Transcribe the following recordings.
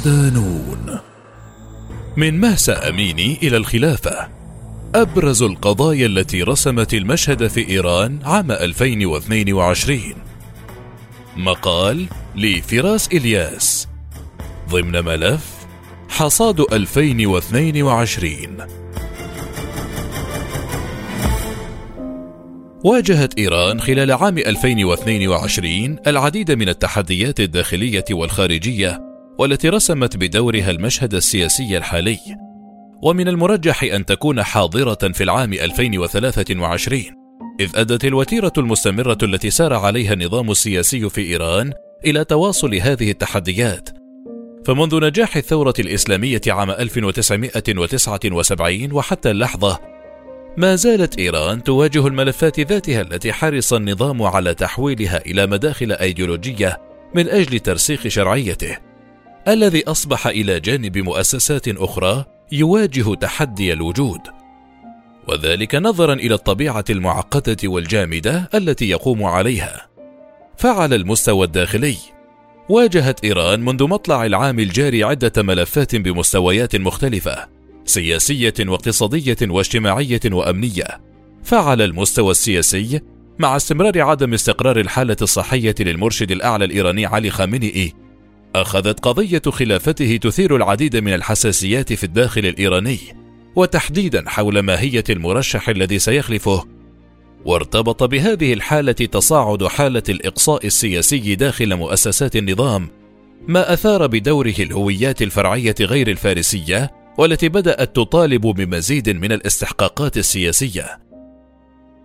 صدانون من مهسا أميني إلى الخلافة. أبرز القضايا التي رسمت المشهد في إيران عام 2022 مقال لفراس إلياس. ضمن ملف حصاد 2022 واجهت إيران خلال عام 2022 العديد من التحديات الداخلية والخارجية والتي رسمت بدورها المشهد السياسي الحالي. ومن المرجح أن تكون حاضرة في العام 2023 إذ أدت الوتيرة المستمرة التي سار عليها النظام السياسي في إيران إلى تواصل هذه التحديات. فمنذ نجاح الثورة الإسلامية عام 1979 وحتى اللحظة ما زالت إيران تواجه الملفات ذاتها التي حرص النظام على تحويلها إلى مداخل أيديولوجية من أجل ترسيخ شرعيته. الذي أصبح إلى جانب مؤسسات أخرى يواجه تحدي الوجود. وذلك نظرا إلى الطبيعة المعقدة والجامدة التي يقوم عليها. فعلى المستوى الداخلي واجهت إيران منذ مطلع العام الجاري عدة ملفات بمستويات مختلفة سياسية واقتصادية واجتماعية وأمنية. فعلى المستوى السياسي مع استمرار عدم استقرار الحالة الصحية للمرشد الأعلى الإيراني علي خامنئي أخذت قضية خلافته تثير العديد من الحساسيات في الداخل الإيراني وتحديدا حول ماهية المرشح الذي سيخلفه وارتبط بهذه الحالة تصاعد حالة الإقصاء السياسي داخل مؤسسات النظام ما أثار بدوره الهويات الفرعية غير الفارسية والتي بدأت تطالب بمزيد من الاستحقاقات السياسية.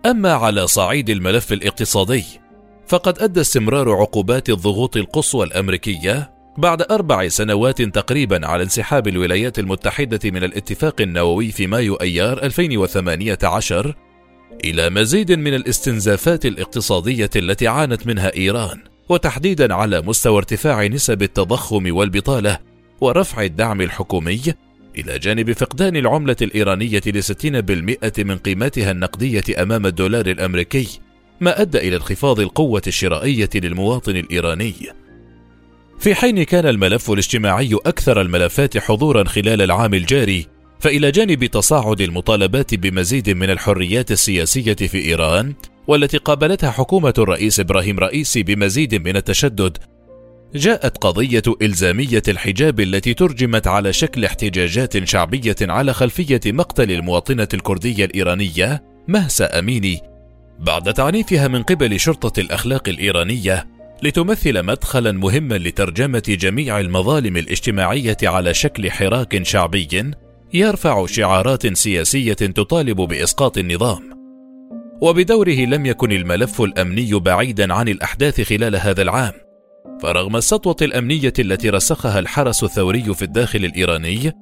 أما على صعيد الملف الاقتصادي فقد أدى استمرار عقوبات الضغوط القصوى الأمريكية بعد أربع سنوات تقريبا على انسحاب الولايات المتحدة من الاتفاق النووي في مايو أيار 2018 إلى مزيد من الاستنزافات الاقتصادية التي عانت منها إيران وتحديدا على مستوى ارتفاع نسب التضخم والبطالة ورفع الدعم الحكومي إلى جانب فقدان العملة الإيرانية لستين بالمئة من قيمتها النقدية أمام الدولار الأمريكي ما أدى إلى انخفاض القوة الشرائية للمواطن الإيراني. في حين كان الملف الاجتماعي أكثر الملفات حضورا خلال العام الجاري فإلى جانب تصاعد المطالبات بمزيد من الحريات السياسية في إيران والتي قابلتها حكومة الرئيس إبراهيم رئيسي بمزيد من التشدد. جاءت قضية إلزامية الحجاب التي ترجمت على شكل احتجاجات شعبية على خلفية مقتل المواطنة الكردية الإيرانية مهسا أميني. بعد تعنيفها من قبل شرطة الأخلاق الإيرانية لتمثل مدخلا مهما لترجمة جميع المظالم الاجتماعية على شكل حراك شعبي يرفع شعارات سياسية تطالب بإسقاط النظام. وبدوره لم يكن الملف الأمني بعيدا عن الأحداث خلال هذا العام. فرغم السطوة الأمنية التي رسخها الحرس الثوري في الداخل الإيراني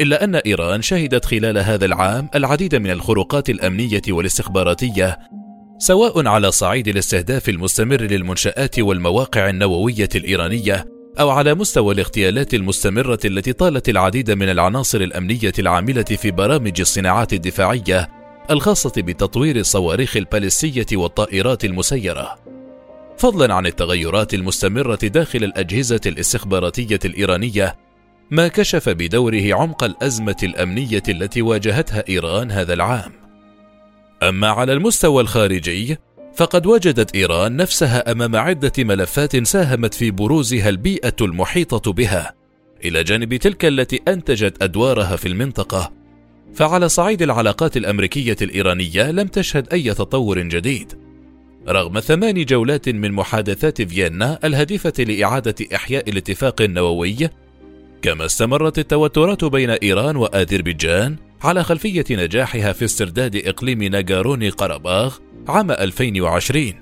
إلا أن إيران شهدت خلال هذا العام العديد من الخروقات الأمنية والاستخباراتية سواء على صعيد الاستهداف المستمر للمنشآت والمواقع النووية الإيرانية أو على مستوى الاغتيالات المستمرة التي طالت العديد من العناصر الأمنية العاملة في برامج الصناعات الدفاعية الخاصة بتطوير الصواريخ البالستية والطائرات المسيرة. فضلا عن التغيرات المستمرة داخل الأجهزة الاستخباراتية الإيرانية ما كشف بدوره عمق الأزمة الأمنية التي واجهتها إيران هذا العام. أما على المستوى الخارجي فقد وجدت إيران نفسها أمام عدة ملفات ساهمت في بروزها البيئة المحيطة بها. إلى جانب تلك التي أنتجت أدوارها في المنطقة فعلى صعيد العلاقات الأمريكية الإيرانية لم تشهد أي تطور جديد. رغم ثمان جولات من محادثات فيينا الهادفة لإعادة إحياء الاتفاق النووي كما استمرت التوترات بين إيران وآذربيجان على خلفية نجاحها في استرداد إقليم ناغاروني قرباغ عام 2020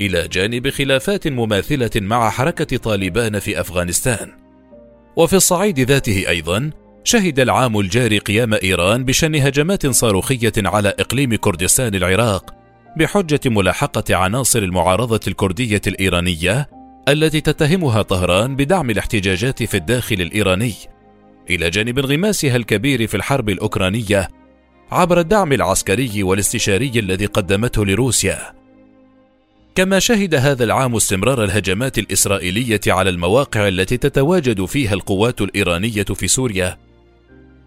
إلى جانب خلافات مماثلة مع حركة طالبان في أفغانستان. وفي الصعيد ذاته أيضا شهد العام الجاري قيام إيران بشن هجمات صاروخية على إقليم كردستان العراق بحجة ملاحقة عناصر المعارضة الكردية الإيرانية التي تتهمها طهران بدعم الاحتجاجات في الداخل الإيراني إلى جانب انغماسها الكبير في الحرب الأوكرانية عبر الدعم العسكري والاستشاري الذي قدمته لروسيا. كما شهد هذا العام استمرار الهجمات الإسرائيلية على المواقع التي تتواجد فيها القوات الإيرانية في سوريا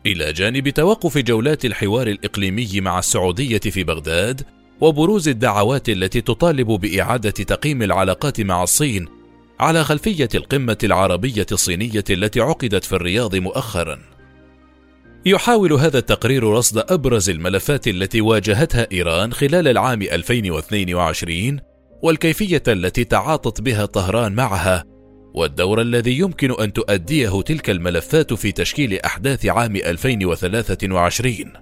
إلى جانب توقف جولات الحوار الإقليمي مع السعودية في بغداد وبروز الدعوات التي تطالب بإعادة تقييم العلاقات مع الصين على خلفية القمة العربية الصينية التي عقدت في الرياض مؤخرا. يحاول هذا التقرير رصد أبرز الملفات التي واجهتها إيران خلال العام 2022 والكيفية التي تعاطت بها طهران معها والدور الذي يمكن أن تؤديه تلك الملفات في تشكيل أحداث عام 2023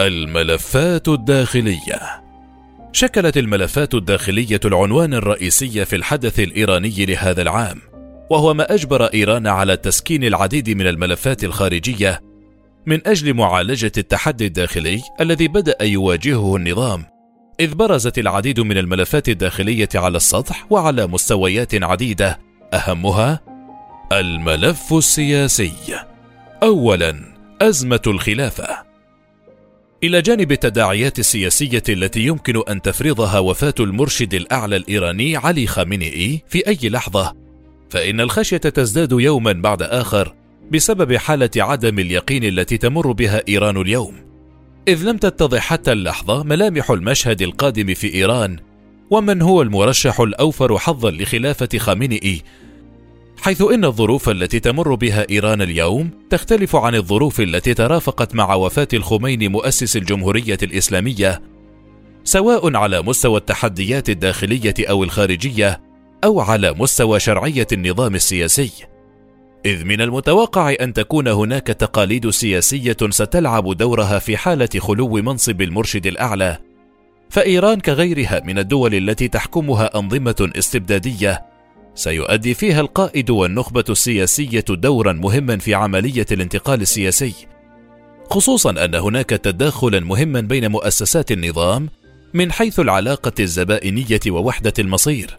الملفات الداخلية شكلت الملفات الداخلية العنوان الرئيسي في الحدث الإيراني لهذا العام وهو ما أجبر إيران على تسكين العديد من الملفات الخارجية من أجل معالجة التحدي الداخلي الذي بدأ يواجهه النظام إذ برزت العديد من الملفات الداخلية على السطح وعلى مستويات عديدة أهمها الملف السياسي. أولاً أزمة الخلافة. إلى جانب التداعيات السياسية التي يمكن أن تفرضها وفاة المرشد الأعلى الإيراني علي خامنئي في أي لحظة، فإن الخشية تزداد يوما بعد آخر بسبب حالة عدم اليقين التي تمر بها إيران اليوم. إذ لم تتضح حتى اللحظة ملامح المشهد القادم في إيران ومن هو المرشح الأوفر حظا لخلافة خامنئي حيث إن الظروف التي تمر بها إيران اليوم تختلف عن الظروف التي ترافقت مع وفاة الخميني مؤسس الجمهورية الإسلامية سواء على مستوى التحديات الداخلية أو الخارجية أو على مستوى شرعية النظام السياسي. إذ من المتوقع أن تكون هناك تقاليد سياسية ستلعب دورها في حالة خلو منصب المرشد الأعلى، فإيران كغيرها من الدول التي تحكمها أنظمة استبدادية، سيؤدي فيها القائد والنخبة السياسية دورا مهما في عملية الانتقال السياسي، خصوصا أن هناك تداخلا مهما بين مؤسسات النظام من حيث العلاقة الزبائنية ووحدة المصير.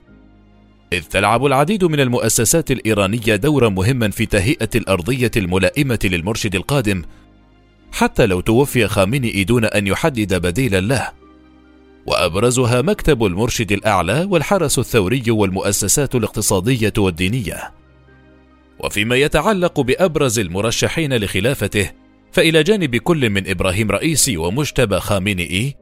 إذ تلعب العديد من المؤسسات الإيرانية دورا مهما في تهيئة الأرضية الملائمة للمرشد القادم حتى لو توفي خامنئي دون أن يحدد بديلا له وأبرزها مكتب المرشد الأعلى والحرس الثوري والمؤسسات الاقتصادية والدينية. وفيما يتعلق بأبرز المرشحين لخلافته فإلى جانب كل من إبراهيم رئيسي ومجتبى خامنئي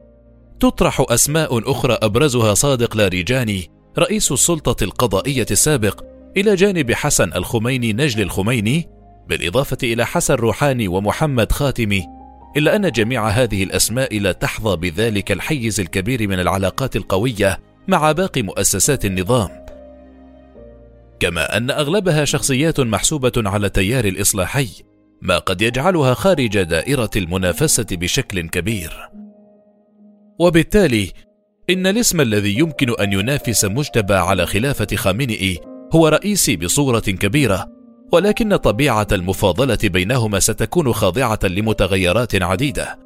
تطرح أسماء أخرى أبرزها صادق لاريجاني رئيس السلطة القضائية السابق إلى جانب حسن الخميني نجل الخميني بالإضافة إلى حسن روحاني ومحمد خاتمي إلا أن جميع هذه الأسماء لا تحظى بذلك الحيز الكبير من العلاقات القوية مع باقي مؤسسات النظام. كما أن أغلبها شخصيات محسوبة على التيار الإصلاحي ما قد يجعلها خارج دائرة المنافسة بشكل كبير. وبالتالي إن الاسم الذي يمكن أن ينافس مجتبى على خلافة خامنئي هو رئيسي بصورة كبيرة، ولكن طبيعة المفاضلة بينهما ستكون خاضعة لمتغيرات عديدة.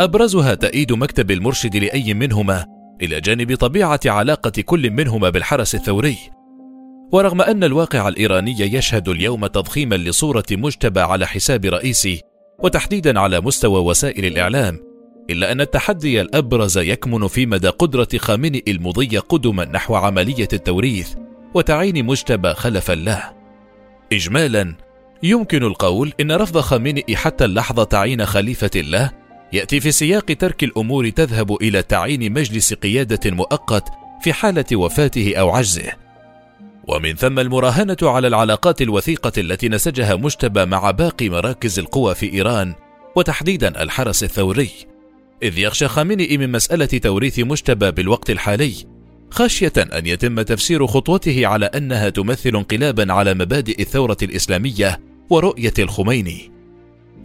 أبرزها تأييد مكتب المرشد لأي منهما، إلى جانب طبيعة علاقة كل منهما بالحرس الثوري. ورغم أن الواقع الإيراني يشهد اليوم تضخيما لصورة مجتبى على حساب رئيسي، وتحديدا على مستوى وسائل الإعلام، إلا أن التحدي الأبرز يكمن في مدى قدرة خامنئي المضي قدما نحو عملية التوريث وتعيين مجتبى خلفا له. إجمالا يمكن القول إن رفض خامنئي حتى اللحظة تعيين خليفة له يأتي في سياق ترك الأمور تذهب إلى تعيين مجلس قيادة مؤقت في حالة وفاته أو عجزه. ومن ثم المراهنة على العلاقات الوثيقة التي نسجها مجتبى مع باقي مراكز القوى في إيران وتحديدا الحرس الثوري إذ يخشى خامنئي من مسألة توريث مجتبى بالوقت الحالي خشية أن يتم تفسير خطوته على أنها تمثل انقلابا على مبادئ الثورة الإسلامية ورؤية الخميني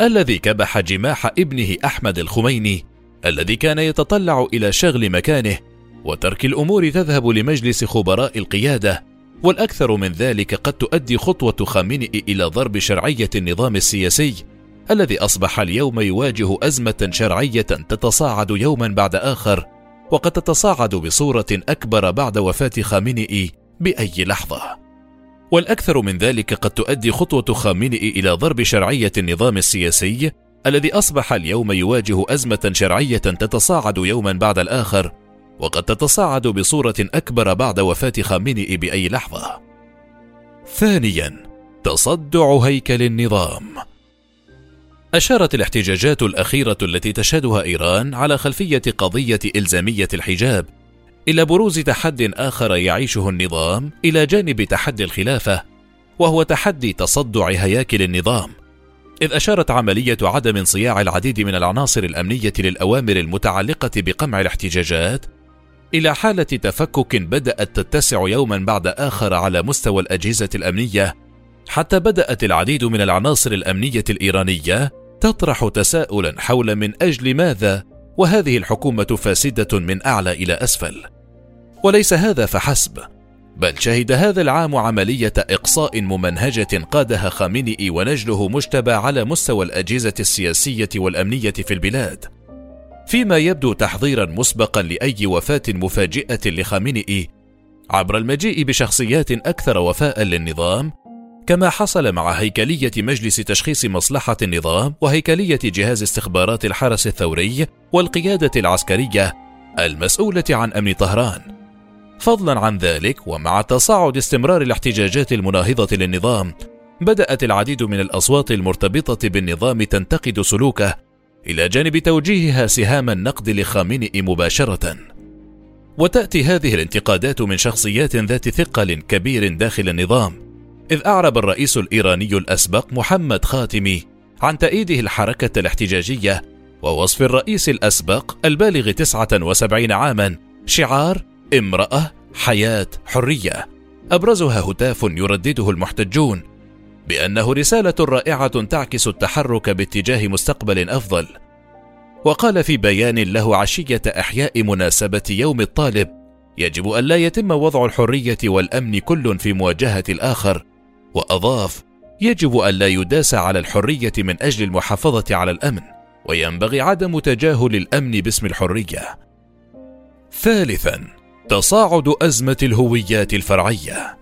الذي كبح جماح ابنه أحمد الخميني الذي كان يتطلع إلى شغل مكانه وترك الأمور تذهب لمجلس خبراء القيادة والأكثر من ذلك قد تؤدي خطوة خامنئي إلى ضرب شرعية النظام السياسي الذي أصبح اليوم يواجه أزمة شرعية تتصاعد يوما بعد آخر وقد تتصاعد بصورة أكبر بعد وفاة خامنئي بأي لحظة والأكثر من ذلك قد تؤدي خطوة خامنئي إلى ضرب شرعية النظام السياسي الذي أصبح اليوم يواجه أزمة شرعية تتصاعد يوما بعد الآخر وقد تتصاعد بصورة أكبر بعد وفاة خامنئي بأي لحظة. ثانيا تصدع هيكل النظام أشارت الاحتجاجات الأخيرة التي تشهدها إيران على خلفية قضية إلزامية الحجاب إلى بروز تحد آخر يعيشه النظام إلى جانب تحدي الخلافة وهو تحدي تصدع هياكل النظام. إذ أشارت عملية عدم انصياع العديد من العناصر الأمنية للأوامر المتعلقة بقمع الاحتجاجات إلى حالة تفكك بدأت تتسع يوما بعد آخر على مستوى الأجهزة الأمنية حتى بدأت العديد من العناصر الأمنية الإيرانية تطرح تساؤلا حول من أجل ماذا وهذه الحكومة فاسدة من أعلى إلى أسفل. وليس هذا فحسب بل شهد هذا العام عملية إقصاء ممنهجة قادها خامنئي ونجله مجتبى على مستوى الأجهزة السياسية والأمنية في البلاد. فيما يبدو تحضيرا مسبقا لأي وفاة مفاجئة لخامنئي عبر المجيء بشخصيات أكثر وفاء للنظام كما حصل مع هيكلية مجلس تشخيص مصلحة النظام وهيكلية جهاز استخبارات الحرس الثوري والقيادة العسكرية المسؤولة عن أمن طهران. فضلا عن ذلك ومع تصاعد استمرار الاحتجاجات المناهضة للنظام، بدأت العديد من الأصوات المرتبطة بالنظام تنتقد سلوكه إلى جانب توجيهها سهام النقد لخامنئي مباشرة. وتأتي هذه الانتقادات من شخصيات ذات ثقل كبير داخل النظام إذ أعرب الرئيس الإيراني الأسبق محمد خاتمي عن تأييده الحركة الاحتجاجية ووصف الرئيس الأسبق البالغ 79 عاما شعار امرأة حياة حرية. أبرزها هتاف يردده المحتجون بأنه رسالة رائعة تعكس التحرك باتجاه مستقبل أفضل. وقال في بيان له عشية إحياء مناسبة يوم الطالب يجب أن لا يتم وضع الحرية والأمن كل في مواجهة الآخر. وأضاف يجب أن لا يداس على الحرية من أجل المحافظة على الأمن وينبغي عدم تجاهل الأمن باسم الحرية. ثالثا تصاعد أزمة الهويات الفرعية.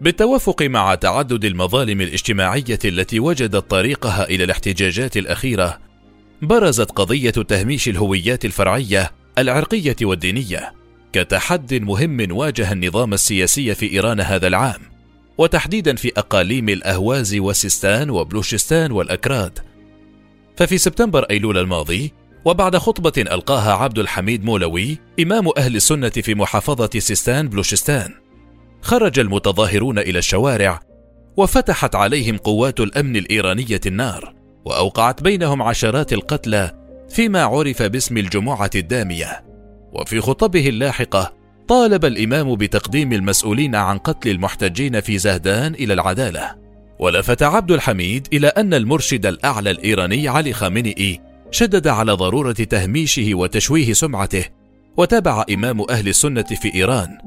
بالتوافق مع تعدد المظالم الاجتماعية التي وجدت طريقها إلى الاحتجاجات الأخيرة برزت قضية تهميش الهويات الفرعية العرقية والدينية كتحد مهم واجه النظام السياسي في إيران هذا العام. وتحديدا في أقاليم الأهواز وسيستان وبلوشستان والأكراد. ففي سبتمبر أيلول الماضي وبعد خطبة ألقاها عبد الحميد مولوي إمام أهل السنة في محافظة سيستان بلوشستان خرج المتظاهرون إلى الشوارع وفتحت عليهم قوات الأمن الإيرانية النار وأوقعت بينهم عشرات القتلى فيما عرف باسم الجمعة الدامية. وفي خطبه اللاحقة طالب الإمام بتقديم المسؤولين عن قتل المحتجين في زهدان إلى العدالة. ولفت عبد الحميد إلى أن المرشد الأعلى الإيراني علي خامنئي شدد على ضرورة تهميشه وتشويه سمعته وتابع إمام أهل السنة في إيران.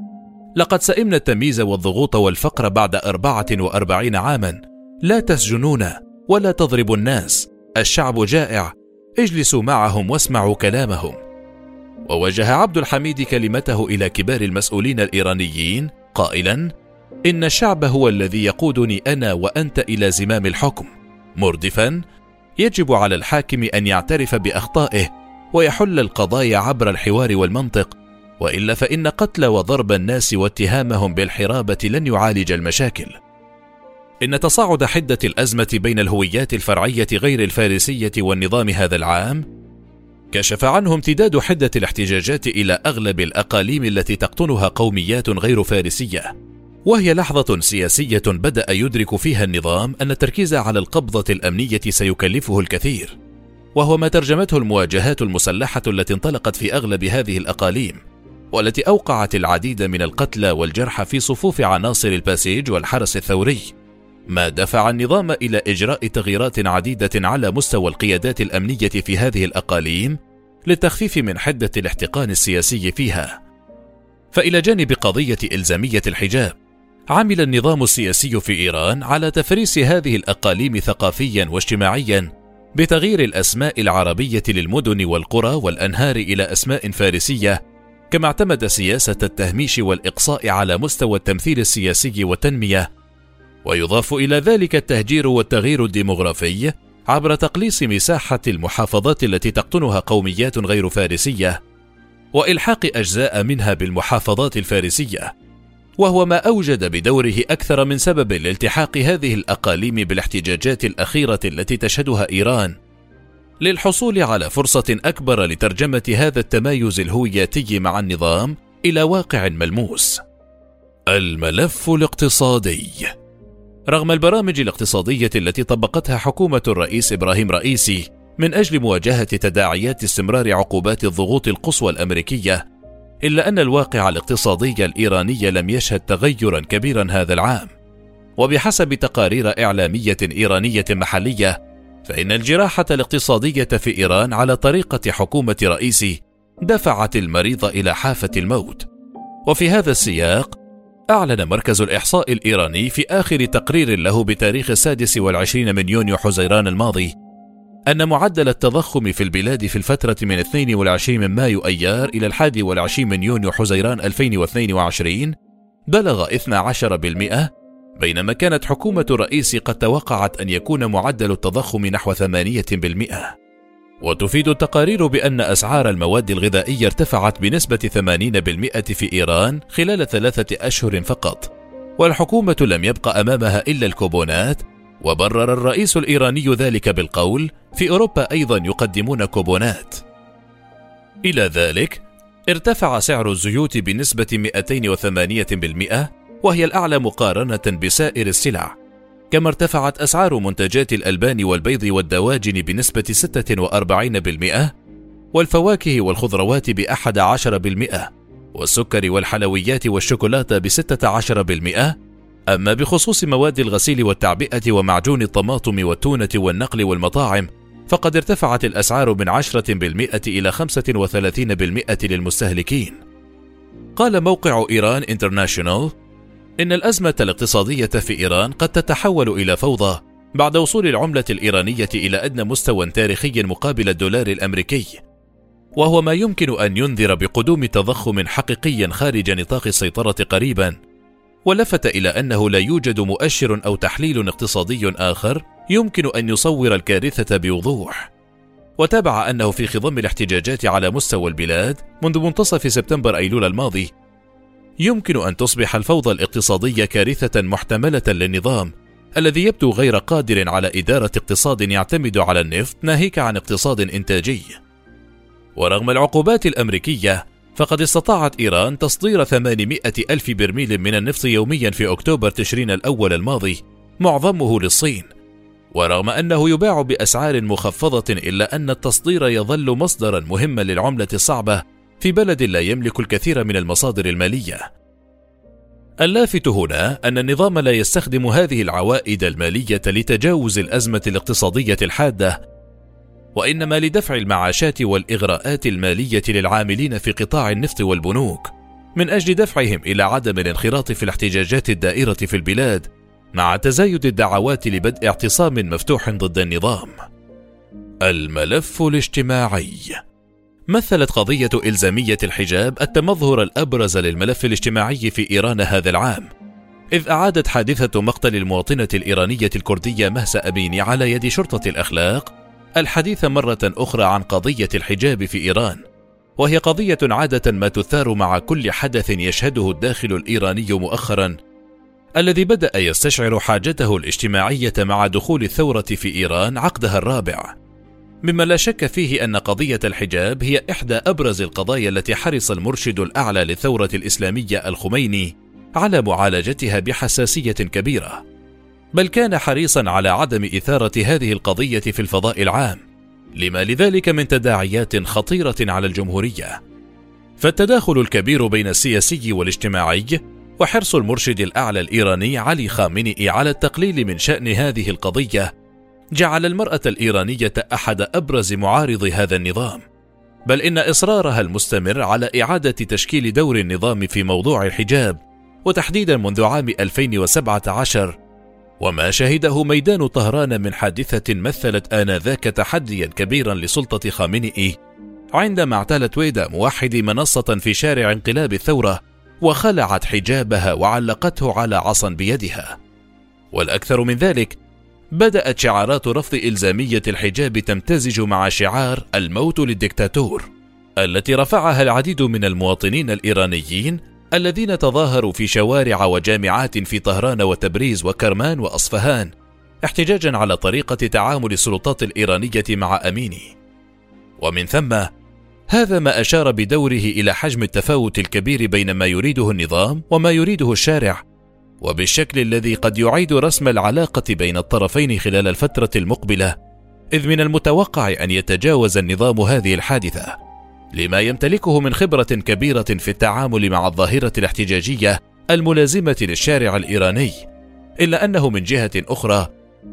لقد سئمنا التمييز والضغوط والفقر بعد أربعة وأربعين عاما. لا تسجنون ولا تضربوا الناس. الشعب جائع. اجلسوا معهم واسمعوا كلامهم. ووجه عبد الحميد كلمته إلى كبار المسؤولين الإيرانيين قائلا إن الشعب هو الذي يقودني أنا وأنت إلى زمام الحكم. مردفا يجب على الحاكم أن يعترف بأخطائه ويحل القضايا عبر الحوار والمنطق وإلا فإن قتل وضرب الناس واتهامهم بالحرابة لن يعالج المشاكل. إن تصاعد حدة الأزمة بين الهويات الفرعية غير الفارسية والنظام هذا العام كشف عنه امتداد حدة الاحتجاجات إلى أغلب الأقاليم التي تقطنها قوميات غير فارسية، وهي لحظة سياسية بدأ يدرك فيها النظام أن التركيز على القبضة الأمنية سيكلفه الكثير، وهو ما ترجمته المواجهات المسلحة التي انطلقت في أغلب هذه الأقاليم، والتي أوقعت العديد من القتلى والجرحى في صفوف عناصر الباسيج والحرس الثوري. ما دفع النظام إلى إجراء تغييرات عديدة على مستوى القيادات الأمنية في هذه الأقاليم للتخفيف من حدة الاحتقان السياسي فيها. فإلى جانب قضية إلزامية الحجاب عمل النظام السياسي في إيران على تفريس هذه الأقاليم ثقافيا واجتماعيا بتغيير الأسماء العربية للمدن والقرى والأنهار إلى أسماء فارسية كما اعتمد سياسة التهميش والإقصاء على مستوى التمثيل السياسي والتنمية ويضاف إلى ذلك التهجير والتغيير الديمغرافي عبر تقليص مساحة المحافظات التي تقطنها قوميات غير فارسية وإلحاق أجزاء منها بالمحافظات الفارسية وهو ما أوجد بدوره أكثر من سبب لالتحاق هذه الأقاليم بالاحتجاجات الأخيرة التي تشهدها إيران. للحصول على فرصة أكبر لترجمة هذا التمايز الهوياتي مع النظام إلى واقع ملموس. الملف الاقتصادي. رغم البرامج الاقتصادية التي طبقتها حكومة الرئيس إبراهيم رئيسي من أجل مواجهة تداعيات استمرار عقوبات الضغوط القصوى الأمريكية إلا أن الواقع الاقتصادي الإيراني لم يشهد تغيرا كبيرا هذا العام. وبحسب تقارير إعلامية إيرانية محلية فإن الجراحة الاقتصادية في إيران على طريقة حكومة رئيسي دفعت المريض إلى حافة الموت. وفي هذا السياق أعلن مركز الإحصاء الإيراني في آخر تقرير له بتاريخ السادس والعشرين من يونيو حزيران الماضي أن معدل التضخم في البلاد في الفترة من 22 من مايو أيار إلى 21 من يونيو حزيران 2022 بلغ 12% بينما كانت حكومة الرئيس قد توقعت أن يكون معدل التضخم نحو 8%. وتفيد التقارير بأن أسعار المواد الغذائية ارتفعت بنسبة 80% في إيران خلال ثلاثة أشهر فقط، والحكومة لم يبقى أمامها إلا الكوبونات وبرر الرئيس الإيراني ذلك بالقول في أوروبا أيضا يقدمون كوبونات. إلى ذلك ارتفع سعر الزيوت بنسبة 208% وهي الأعلى مقارنة بسائر السلع. كما ارتفعت أسعار منتجات الألبان والبيض والدواجن بنسبة 46% والفواكه والخضروات بأحد عشر بالمئة والسكر والحلويات والشوكولاتة بستة عشر بالمئة. أما بخصوص مواد الغسيل والتعبئة ومعجون الطماطم والتونة والنقل والمطاعم فقد ارتفعت الأسعار من عشرة بالمئة إلى خمسة وثلاثين بالمئة للمستهلكين. قال موقع إيران انترناشونال إن الأزمة الاقتصادية في إيران قد تتحول إلى فوضى بعد وصول العملة الإيرانية إلى أدنى مستوى تاريخي مقابل الدولار الأمريكي. وهو ما يمكن أن ينذر بقدوم تضخم حقيقي خارج نطاق السيطرة قريبا. ولفت إلى أنه لا يوجد مؤشر أو تحليل اقتصادي آخر يمكن أن يصور الكارثة بوضوح. وتابع أنه في خضم الاحتجاجات على مستوى البلاد منذ منتصف سبتمبر أيلول الماضي يمكن أن تصبح الفوضى الاقتصادية كارثة محتملة للنظام الذي يبدو غير قادر على إدارة اقتصاد يعتمد على النفط ناهيك عن اقتصاد إنتاجي. ورغم العقوبات الأمريكية فقد استطاعت إيران تصدير 800 ألف برميل من النفط يوميا في أكتوبر تشرين الأول الماضي معظمه للصين. ورغم أنه يباع بأسعار مخفضة إلا أن التصدير يظل مصدرا مهما للعملة الصعبة في بلد لا يملك الكثير من المصادر المالية. اللافت هنا أن النظام لا يستخدم هذه العوائد المالية لتجاوز الأزمة الاقتصادية الحادة وإنما لدفع المعاشات والإغراءات المالية للعاملين في قطاع النفط والبنوك من أجل دفعهم إلى عدم الانخراط في الاحتجاجات الدائرة في البلاد مع تزايد الدعوات لبدء اعتصام مفتوح ضد النظام. الملف الاجتماعي مثلت قضية إلزامية الحجاب التمظهر الأبرز للملف الاجتماعي في إيران هذا العام إذ أعادت حادثة مقتل المواطنة الإيرانية الكردية مهسا أميني على يد شرطة الأخلاق الحديث مرة أخرى عن قضية الحجاب في إيران، وهي قضية عادة ما تثار مع كل حدث يشهده الداخل الإيراني مؤخرا، الذي بدأ يستشعر حاجته الاجتماعية مع دخول الثورة في إيران عقدها الرابع. مما لا شك فيه أن قضية الحجاب هي إحدى أبرز القضايا التي حرص المرشد الأعلى للثورة الإسلامية الخميني على معالجتها بحساسية كبيرة. بل كان حريصا على عدم إثارة هذه القضية في الفضاء العام لما لذلك من تداعيات خطيرة على الجمهورية فالتداخل الكبير بين السياسي والاجتماعي وحرص المرشد الأعلى الإيراني علي خامنئي على التقليل من شأن هذه القضية جعل المرأة الإيرانية أحد أبرز معارض هذا النظام. بل إن إصرارها المستمر على إعادة تشكيل دور النظام في موضوع الحجاب وتحديدا منذ عام 2017 وما شهده ميدان طهران من حادثة مثلت آنذاك تحديا كبيرا لسلطة خامنئي عندما اعتلت ويدا موحد منصة في شارع انقلاب الثورة وخلعت حجابها وعلقته على عصا بيدها. والأكثر من ذلك بدأت شعارات رفض إلزامية الحجاب تمتزج مع شعار الموت للدكتاتور التي رفعها العديد من المواطنين الإيرانيين الذين تظاهروا في شوارع وجامعات في طهران وتبريز وكرمان وأصفهان احتجاجا على طريقة تعامل السلطات الإيرانية مع أميني. ومن ثم هذا ما أشار بدوره إلى حجم التفاوت الكبير بين ما يريده النظام وما يريده الشارع وبالشكل الذي قد يعيد رسم العلاقة بين الطرفين خلال الفترة المقبلة إذ من المتوقع أن يتجاوز النظام هذه الحادثة لما يمتلكه من خبرة كبيرة في التعامل مع الظاهرة الاحتجاجية الملازمة للشارع الإيراني إلا أنه من جهة أخرى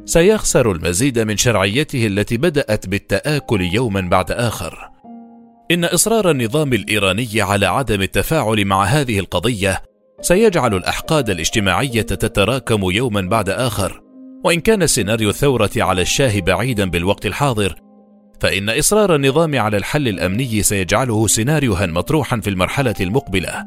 سيخسر المزيد من شرعيته التي بدأت بالتآكل يوما بعد آخر. إن إصرار النظام الإيراني على عدم التفاعل مع هذه القضية سيجعل الأحقاد الاجتماعية تتراكم يوما بعد آخر. وإن كان سيناريو الثورة على الشاه بعيدا بالوقت الحاضر فإن إصرار النظام على الحل الأمني سيجعله سيناريوها مطروحا في المرحلة المقبلة.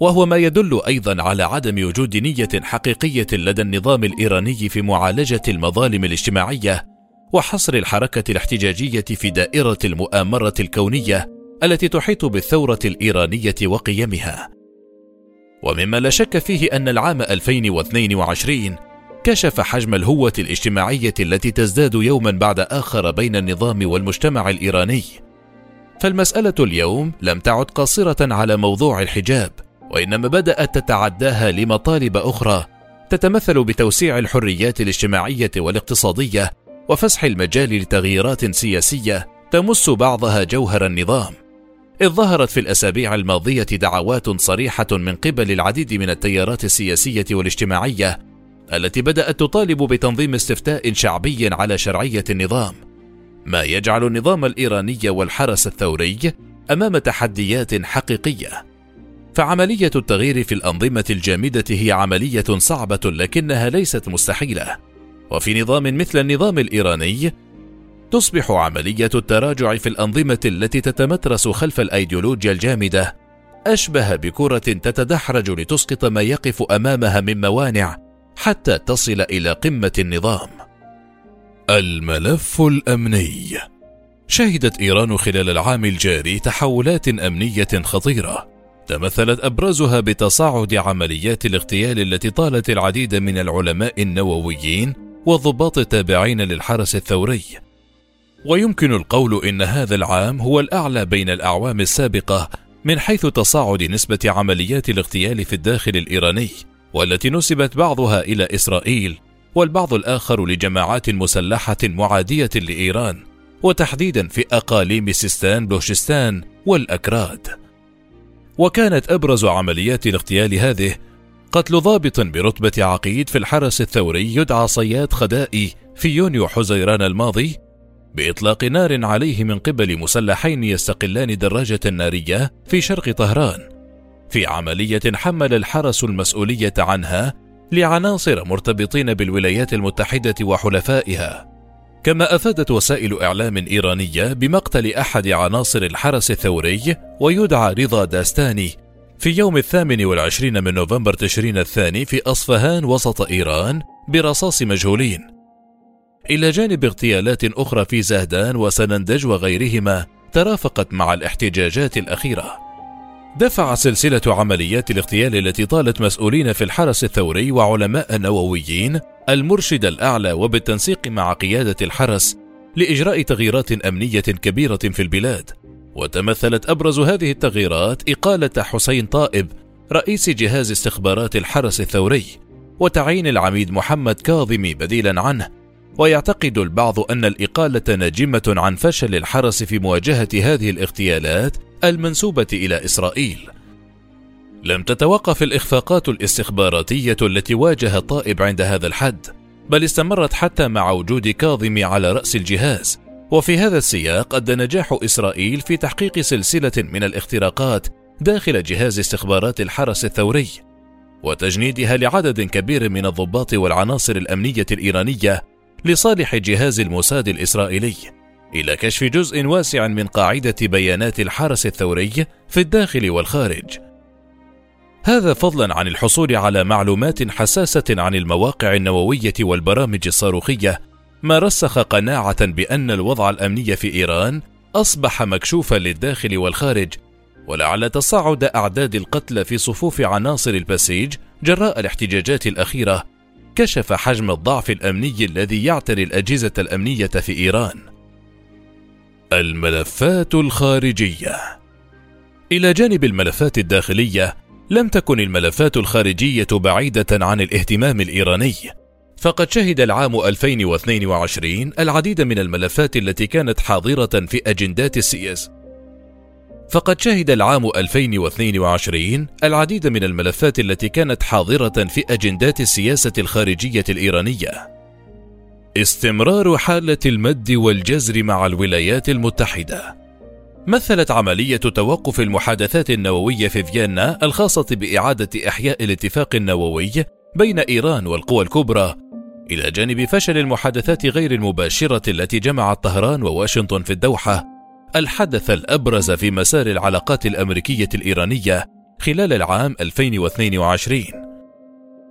وهو ما يدل أيضا على عدم وجود نية حقيقية لدى النظام الإيراني في معالجة المظالم الاجتماعية وحصر الحركة الاحتجاجية في دائرة المؤامرة الكونية التي تحيط بالثورة الإيرانية وقيمها. ومما لا شك فيه أن العام 2022 كشف حجم الهوة الاجتماعية التي تزداد يوما بعد آخر بين النظام والمجتمع الإيراني. فالمسألة اليوم لم تعد قاصرة على موضوع الحجاب وإنما بدأت تتعداها لمطالب أخرى تتمثل بتوسيع الحريات الاجتماعية والاقتصادية وفسح المجال لتغييرات سياسية تمس بعضها جوهر النظام. إذ ظهرت في الأسابيع الماضية دعوات صريحة من قبل العديد من التيارات السياسية والاجتماعية التي بدأت تطالب بتنظيم استفتاء شعبي على شرعية النظام. ما يجعل النظام الإيراني والحرس الثوري أمام تحديات حقيقية. فعملية التغيير في الأنظمة الجامدة هي عملية صعبة لكنها ليست مستحيلة. وفي نظام مثل النظام الإيراني تصبح عملية التراجع في الأنظمة التي تتمترس خلف الأيديولوجيا الجامدة. أشبه بكرة تتدحرج لتسقط ما يقف أمامها من موانع حتى تصل إلى قمة النظام. الملف الأمني. شهدت إيران خلال العام الجاري تحولات أمنية خطيرة. تمثلت أبرزها بتصاعد عمليات الاغتيال التي طالت العديد من العلماء النوويين والضباط التابعين للحرس الثوري. ويمكن القول إن هذا العام هو الأعلى بين الأعوام السابقة من حيث تصاعد نسبة عمليات الاغتيال في الداخل الإيراني والتي نسبت بعضها إلى إسرائيل والبعض الآخر لجماعات مسلحة معادية لإيران وتحديدا في أقاليم سيستان بلوشستان والأكراد. وكانت أبرز عمليات الاغتيال هذه قتل ضابط برتبة عقيد في الحرس الثوري يدعى صياد خدائي في يونيو حزيران الماضي بإطلاق نار عليه من قبل مسلحين يستقلان دراجة نارية في شرق طهران. في عملية حمل الحرس المسؤولية عنها لعناصر مرتبطين بالولايات المتحدة وحلفائها. كما أفادت وسائل إعلام إيرانية بمقتل أحد عناصر الحرس الثوري ويدعى رضا داستاني في يوم الثامن والعشرين من نوفمبر تشرين الثاني في أصفهان وسط إيران برصاص مجهولين. إلى جانب اغتيالات أخرى في زهدان وسنندج وغيرهما ترافقت مع الاحتجاجات الأخيرة. دفع سلسلة عمليات الاغتيال التي طالت مسؤولين في الحرس الثوري وعلماء نوويين المرشد الأعلى وبالتنسيق مع قيادة الحرس لإجراء تغييرات أمنية كبيرة في البلاد. وتمثلت أبرز هذه التغييرات إقالة حسين طائب رئيس جهاز استخبارات الحرس الثوري وتعيين العميد محمد كاظمي بديلا عنه. ويعتقد البعض أن الإقالة ناجمة عن فشل الحرس في مواجهة هذه الاغتيالات المنسوبة إلى إسرائيل. لم تتوقف الإخفاقات الاستخباراتية التي واجه طائب عند هذا الحد، بل استمرت حتى مع وجود كاظمي على رأس الجهاز، وفي هذا السياق أدى نجاح إسرائيل في تحقيق سلسلة من الاختراقات داخل جهاز استخبارات الحرس الثوري، وتجنيدها لعدد كبير من الضباط والعناصر الأمنية الإيرانية لصالح جهاز الموساد الإسرائيلي. إلى كشف جزء واسع من قاعدة بيانات الحرس الثوري في الداخل والخارج هذا فضلا عن الحصول على معلومات حساسة عن المواقع النووية والبرامج الصاروخية ما رسخ قناعة بأن الوضع الأمني في إيران أصبح مكشوفا للداخل والخارج ولعل تصاعد أعداد القتلى في صفوف عناصر البسيج جراء الاحتجاجات الأخيرة كشف حجم الضعف الأمني الذي يعتري الأجهزة الأمنية في إيران. الملفات الخارجية. إلى جانب الملفات الداخلية، لم تكن الملفات الخارجية بعيدة عن الاهتمام الإيراني، فقد شهد العام 2022 العديد من الملفات التي كانت حاضرة في أجندات السياسة. فقد شهد العام 2022 العديد من الملفات التي كانت حاضرة في أجندات السياسة الخارجية الإيرانية. استمرار حالة المد والجزر مع الولايات المتحدة. مثلت عملية توقف المحادثات النووية في فيينا الخاصة بإعادة إحياء الاتفاق النووي بين إيران والقوى الكبرى إلى جانب فشل المحادثات غير المباشرة التي جمعت طهران وواشنطن في الدوحة الحدث الأبرز في مسار العلاقات الأمريكية الإيرانية خلال العام 2022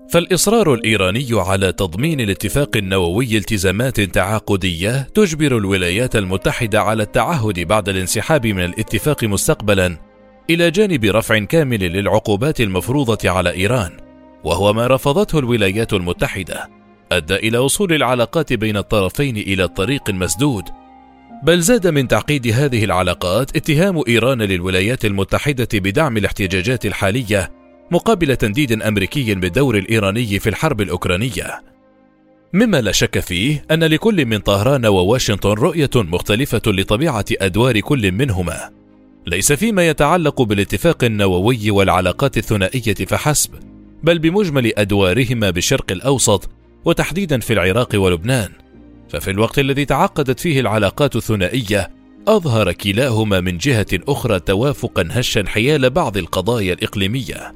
فالإصرار الإيراني على تضمين الاتفاق النووي التزامات تعاقدية تجبر الولايات المتحدة على التعهد بعد الانسحاب من الاتفاق مستقبلا إلى جانب رفع كامل للعقوبات المفروضة على إيران وهو ما رفضته الولايات المتحدة أدى إلى وصول العلاقات بين الطرفين إلى الطريق المسدود بل زاد من تعقيد هذه العلاقات اتهام إيران للولايات المتحدة بدعم الاحتجاجات الحالية مقابل تنديد أمريكي بالدور الإيراني في الحرب الأوكرانية. مما لا شك فيه أن لكل من طهران وواشنطن رؤية مختلفة لطبيعة أدوار كل منهما. ليس فيما يتعلق بالاتفاق النووي والعلاقات الثنائية فحسب بل بمجمل أدوارهما بالشرق الأوسط وتحديدا في العراق ولبنان. ففي الوقت الذي تعقدت فيه العلاقات الثنائية أظهر كلاهما من جهة أخرى توافقا هشا حيال بعض القضايا الإقليمية.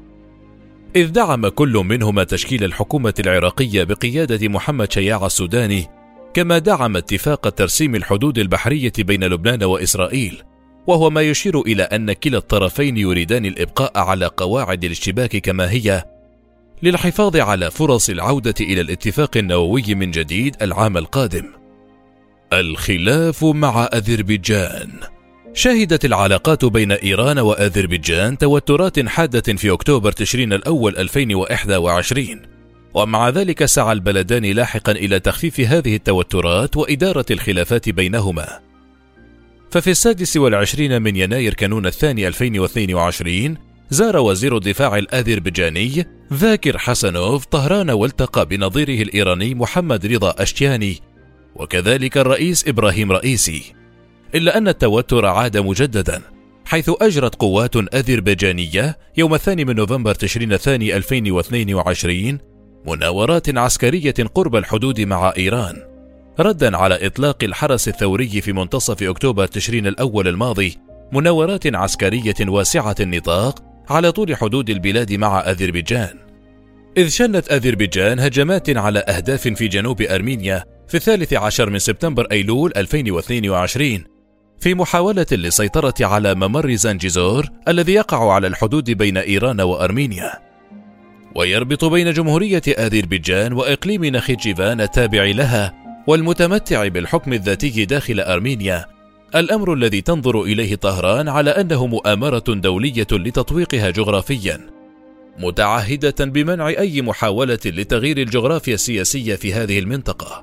إذ دعم كل منهما تشكيل الحكومة العراقية بقيادة محمد شياع السوداني كما دعم اتفاق ترسيم الحدود البحرية بين لبنان وإسرائيل وهو ما يشير إلى أن كلا الطرفين يريدان الإبقاء على قواعد الاشتباك كما هي للحفاظ على فرص العودة إلى الاتفاق النووي من جديد العام القادم. الخلاف مع أذربيجان. شهدت العلاقات بين إيران وأذربيجان توترات حادة في أكتوبر تشرين الأول 2021 ومع ذلك سعى البلدان لاحقا إلى تخفيف هذه التوترات وإدارة الخلافات بينهما. ففي السادس والعشرين من يناير كانون الثاني 2022 زار وزير الدفاع الأذربيجاني ذاكر حسنوف طهران والتقى بنظيره الإيراني محمد رضا أشتياني وكذلك الرئيس إبراهيم رئيسي. إلا أن التوتر عاد مجددا حيث أجرت قوات أذربيجانية يوم الثاني من نوفمبر تشرين الثاني 2022 مناورات عسكرية قرب الحدود مع إيران. ردا على إطلاق الحرس الثوري في منتصف أكتوبر تشرين الأول الماضي مناورات عسكرية واسعة النطاق على طول حدود البلاد مع أذربيجان. إذ شنت أذربيجان هجمات على أهداف في جنوب أرمينيا في الثالث عشر من سبتمبر أيلول 2022 في محاولة للسيطرة على ممر زانجيزور الذي يقع على الحدود بين إيران وأرمينيا. ويربط بين جمهورية أذربيجان وإقليم نخيتشيفان التابع لها والمتمتع بالحكم الذاتي داخل أرمينيا الأمر الذي تنظر إليه طهران على أنه مؤامرة دولية لتطويقها جغرافيا متعهدة بمنع أي محاولة لتغيير الجغرافيا السياسية في هذه المنطقة.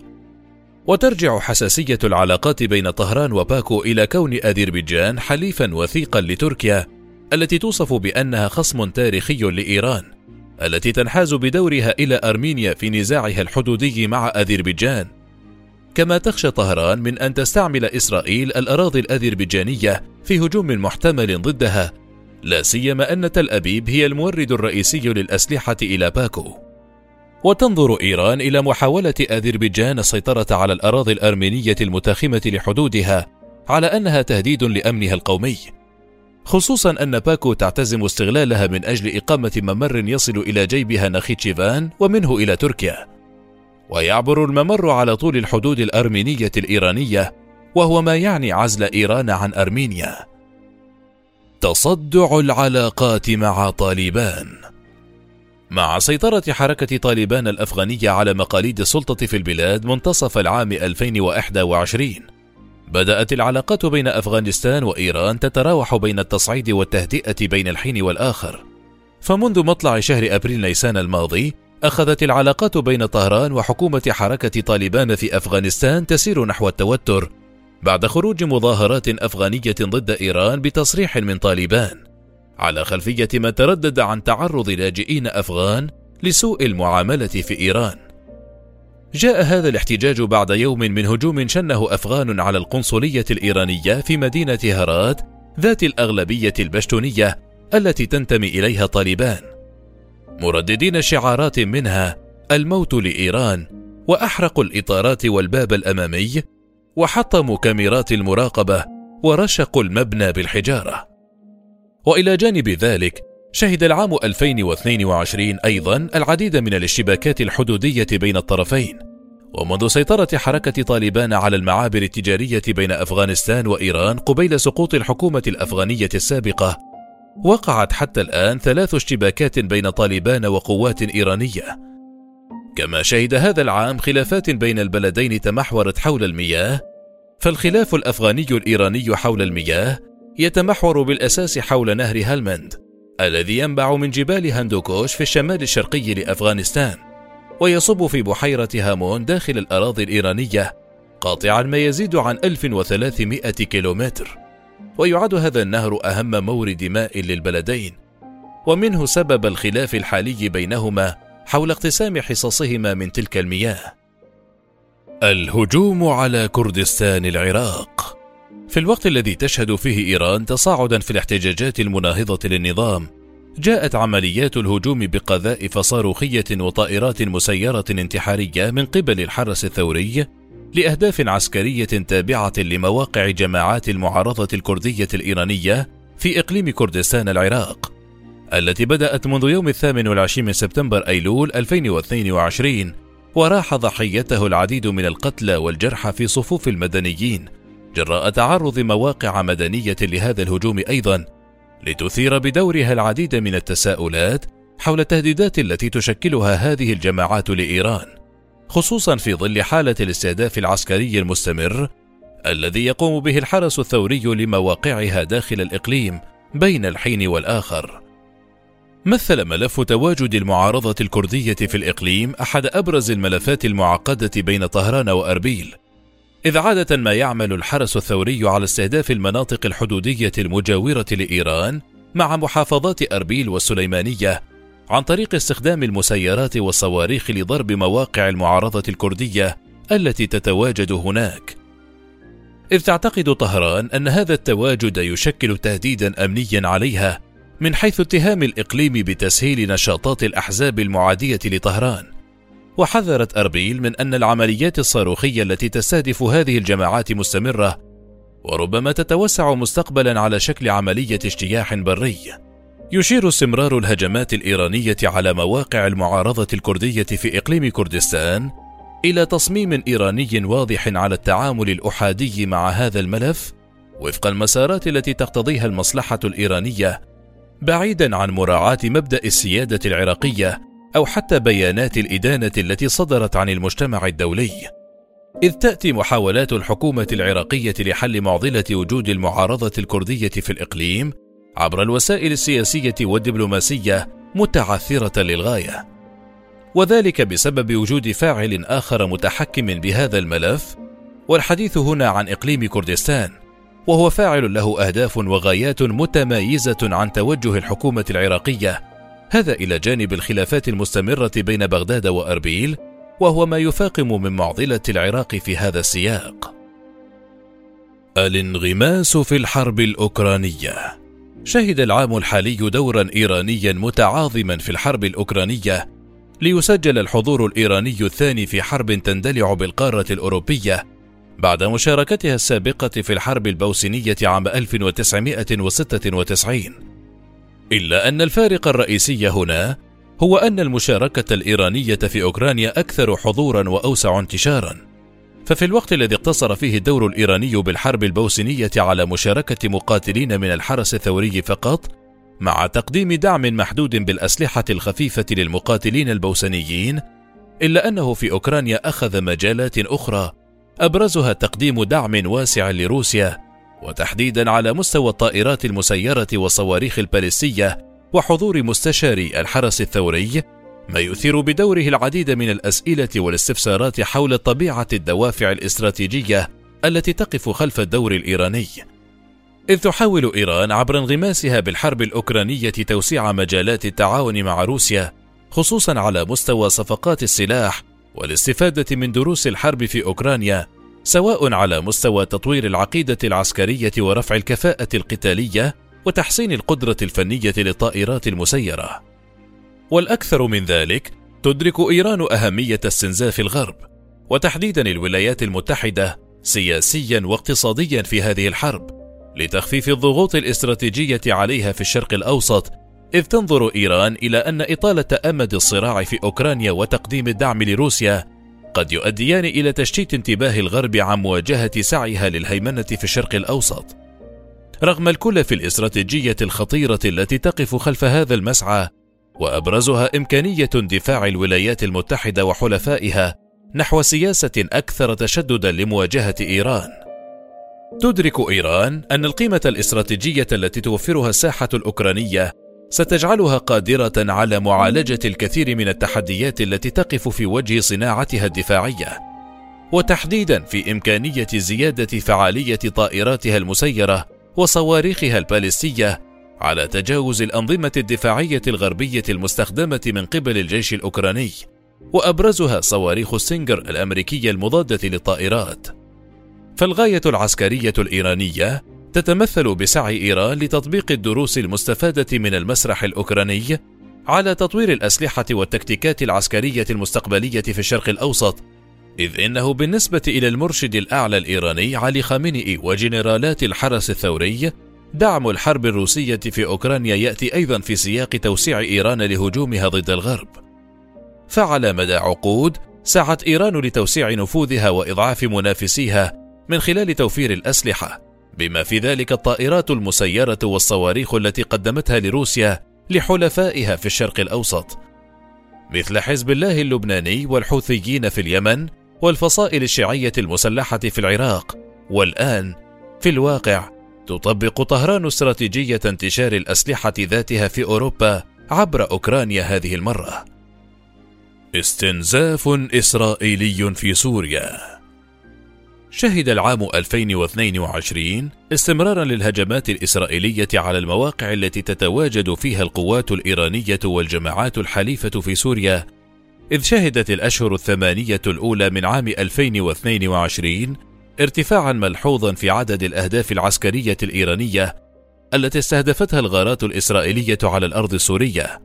وترجع حساسية العلاقات بين طهران وباكو إلى كون أذربيجان حليفا وثيقا لتركيا التي توصف بأنها خصم تاريخي لإيران التي تنحاز بدورها إلى أرمينيا في نزاعها الحدودي مع أذربيجان. كما تخشى طهران من أن تستعمل إسرائيل الأراضي الأذربيجانية في هجوم محتمل ضدها لا سيما أن تل أبيب هي المورد الرئيسي للأسلحة إلى باكو. وتنظر إيران إلى محاولة أذربيجان السيطرة على الأراضي الأرمينية المتاخمة لحدودها على أنها تهديد لأمنها القومي. خصوصا أن باكو تعتزم استغلالها من أجل إقامة ممر يصل إلى جيبها نخيتشيفان ومنه إلى تركيا. ويعبر الممر على طول الحدود الأرمينية الإيرانية وهو ما يعني عزل إيران عن أرمينيا. تصدع العلاقات مع طالبان. مع سيطرة حركة طالبان الأفغانية على مقاليد السلطة في البلاد منتصف العام 2021 بدأت العلاقات بين أفغانستان وإيران تتراوح بين التصعيد والتهدئة بين الحين والآخر. فمنذ مطلع شهر أبريل نيسان الماضي أخذت العلاقات بين طهران وحكومة حركة طالبان في أفغانستان تسير نحو التوتر بعد خروج مظاهرات أفغانية ضد إيران بتصريح من طالبان على خلفية ما تردد عن تعرض لاجئين أفغان لسوء المعاملة في إيران. جاء هذا الاحتجاج بعد يوم من هجوم شنه أفغان على القنصلية الإيرانية في مدينة هرات ذات الأغلبية البشتونية التي تنتمي إليها طالبان. مرددين شعارات منها الموت لإيران وأحرقوا الإطارات والباب الأمامي وحطموا كاميرات المراقبة ورشقوا المبنى بالحجارة. وإلى جانب ذلك شهد العام 2022 أيضا العديد من الاشتباكات الحدودية بين الطرفين. ومنذ سيطرة حركة طالبان على المعابر التجارية بين أفغانستان وإيران قبيل سقوط الحكومة الأفغانية السابقة وقعت حتى الآن ثلاث اشتباكات بين طالبان وقوات إيرانية. كما شهد هذا العام خلافات بين البلدين تمحورت حول المياه فالخلاف الأفغاني الإيراني حول المياه يتمحور بالأساس حول نهر هلمند الذي ينبع من جبال هندوكوش في الشمال الشرقي لأفغانستان ويصب في بحيرة هامون داخل الأراضي الإيرانية قاطعا ما يزيد عن 1300 كيلومتر. ويعد هذا النهر أهم مورد ماء للبلدين. ومنه سبب الخلاف الحالي بينهما حول اقتسام حصصهما من تلك المياه. الهجوم على كردستان العراق. في الوقت الذي تشهد فيه إيران تصاعدا في الاحتجاجات المناهضة للنظام جاءت عمليات الهجوم بقذائف صاروخية وطائرات مسيرة انتحارية من قبل الحرس الثوري لأهداف عسكرية تابعة لمواقع جماعات المعارضة الكردية الإيرانية في إقليم كردستان العراق التي بدأت منذ يوم الثامن والعشرين من سبتمبر أيلول 2022 وراح ضحيته العديد من القتلى والجرحى في صفوف المدنيين جراء تعرض مواقع مدنية لهذا الهجوم أيضا لتثير بدورها العديد من التساؤلات حول التهديدات التي تشكلها هذه الجماعات لإيران. خصوصا في ظل حالة الاستهداف العسكري المستمر الذي يقوم به الحرس الثوري لمواقعها داخل الإقليم بين الحين والآخر. مثل ملف تواجد المعارضة الكردية في الإقليم أحد أبرز الملفات المعقدة بين طهران وأربيل إذ عادة ما يعمل الحرس الثوري على استهداف المناطق الحدودية المجاورة لإيران مع محافظات أربيل والسليمانية عن طريق استخدام المسيرات والصواريخ لضرب مواقع المعارضة الكردية التي تتواجد هناك. إذ تعتقد طهران أن هذا التواجد يشكل تهديدا أمنيا عليها من حيث اتهام الإقليم بتسهيل نشاطات الأحزاب المعادية لطهران. وحذرت أربيل من أن العمليات الصاروخية التي تستهدف هذه الجماعات مستمرة وربما تتوسع مستقبلا على شكل عملية اجتياح بري. يشير استمرار الهجمات الإيرانية على مواقع المعارضة الكردية في إقليم كردستان إلى تصميم إيراني واضح على التعامل الأحادي مع هذا الملف وفق المسارات التي تقتضيها المصلحة الإيرانية بعيدا عن مراعاة مبدأ السيادة العراقية أو حتى بيانات الإدانة التي صدرت عن المجتمع الدولي. إذ تأتي محاولات الحكومة العراقية لحل معضلة وجود المعارضة الكردية في الإقليم عبر الوسائل السياسية والدبلوماسية متعثرة للغاية. وذلك بسبب وجود فاعل آخر متحكم بهذا الملف والحديث هنا عن إقليم كردستان وهو فاعل له أهداف وغايات متمايزة عن توجه الحكومة العراقية. هذا إلى جانب الخلافات المستمرة بين بغداد وأربيل وهو ما يفاقم من معضلة العراق في هذا السياق. الانغماس في الحرب الأوكرانية. شهد العام الحالي دورا إيرانيا متعاظما في الحرب الأوكرانية ليسجل الحضور الإيراني الثاني في حرب تندلع بالقارة الأوروبية بعد مشاركتها السابقة في الحرب البوسنية عام 1996 إلا أن الفارق الرئيسي هنا هو أن المشاركة الإيرانية في أوكرانيا أكثر حضورا وأوسع انتشارا. ففي الوقت الذي اقتصر فيه الدور الإيراني بالحرب البوسنية على مشاركة مقاتلين من الحرس الثوري فقط مع تقديم دعم محدود بالأسلحة الخفيفة للمقاتلين البوسنيين إلا أنه في أوكرانيا أخذ مجالات أخرى أبرزها تقديم دعم واسع لروسيا وتحديدا على مستوى الطائرات المسيرة والصواريخ البالستيه وحضور مستشاري الحرس الثوري ما يثير بدوره العديد من الأسئلة والاستفسارات حول طبيعة الدوافع الاستراتيجية التي تقف خلف الدور الإيراني. إذ تحاول إيران عبر انغماسها بالحرب الأوكرانية توسيع مجالات التعاون مع روسيا خصوصا على مستوى صفقات السلاح والاستفادة من دروس الحرب في أوكرانيا سواء على مستوى تطوير العقيدة العسكرية ورفع الكفاءة القتالية وتحسين القدرة الفنية للطائرات المسيرة. والأكثر من ذلك تدرك إيران أهمية استنزاف الغرب وتحديدا الولايات المتحدة سياسيا واقتصاديا في هذه الحرب لتخفيف الضغوط الاستراتيجية عليها في الشرق الأوسط إذ تنظر إيران إلى أن إطالة أمد الصراع في أوكرانيا وتقديم الدعم لروسيا قد يؤديان إلى تشتيت انتباه الغرب عن مواجهة سعيها للهيمنة في الشرق الأوسط. رغم الكلف الاستراتيجية الخطيرة التي تقف خلف هذا المسعى وأبرزها إمكانية اندفاع الولايات المتحدة وحلفائها نحو سياسة أكثر تشددا لمواجهة إيران. تدرك إيران أن القيمة الاستراتيجية التي توفرها الساحة الأوكرانية ستجعلها قادرة على معالجة الكثير من التحديات التي تقف في وجه صناعتها الدفاعية. وتحديدا في إمكانية زيادة فعالية طائراتها المسيرة وصواريخها البالستية على تجاوز الأنظمة الدفاعية الغربية المستخدمة من قبل الجيش الأوكراني وأبرزها صواريخ السنجر الأمريكية المضادة للطائرات. فالغاية العسكرية الإيرانية تتمثل بسعي إيران لتطبيق الدروس المستفادة من المسرح الأوكراني على تطوير الأسلحة والتكتيكات العسكرية المستقبلية في الشرق الأوسط إذ إنه بالنسبة إلى المرشد الأعلى الإيراني علي خامنئي وجنرالات الحرس الثوري دعم الحرب الروسية في أوكرانيا يأتي أيضا في سياق توسيع إيران لهجومها ضد الغرب. فعلى مدى عقود سعت إيران لتوسيع نفوذها وإضعاف منافسيها من خلال توفير الأسلحة بما في ذلك الطائرات المسيرة والصواريخ التي قدمتها لروسيا لحلفائها في الشرق الأوسط. مثل حزب الله اللبناني والحوثيين في اليمن والفصائل الشيعية المسلحة في العراق والآن في الواقع تطبق طهران استراتيجية انتشار الأسلحة ذاتها في أوروبا عبر أوكرانيا هذه المرة. استنزاف إسرائيلي في سوريا. شهد العام 2022 استمرارا للهجمات الإسرائيلية على المواقع التي تتواجد فيها القوات الإيرانية والجماعات الحليفة في سوريا إذ شهدت الأشهر الثمانية الأولى من عام 2022 ارتفاعا ملحوظا في عدد الأهداف العسكرية الإيرانية التي استهدفتها الغارات الإسرائيلية على الأرض السورية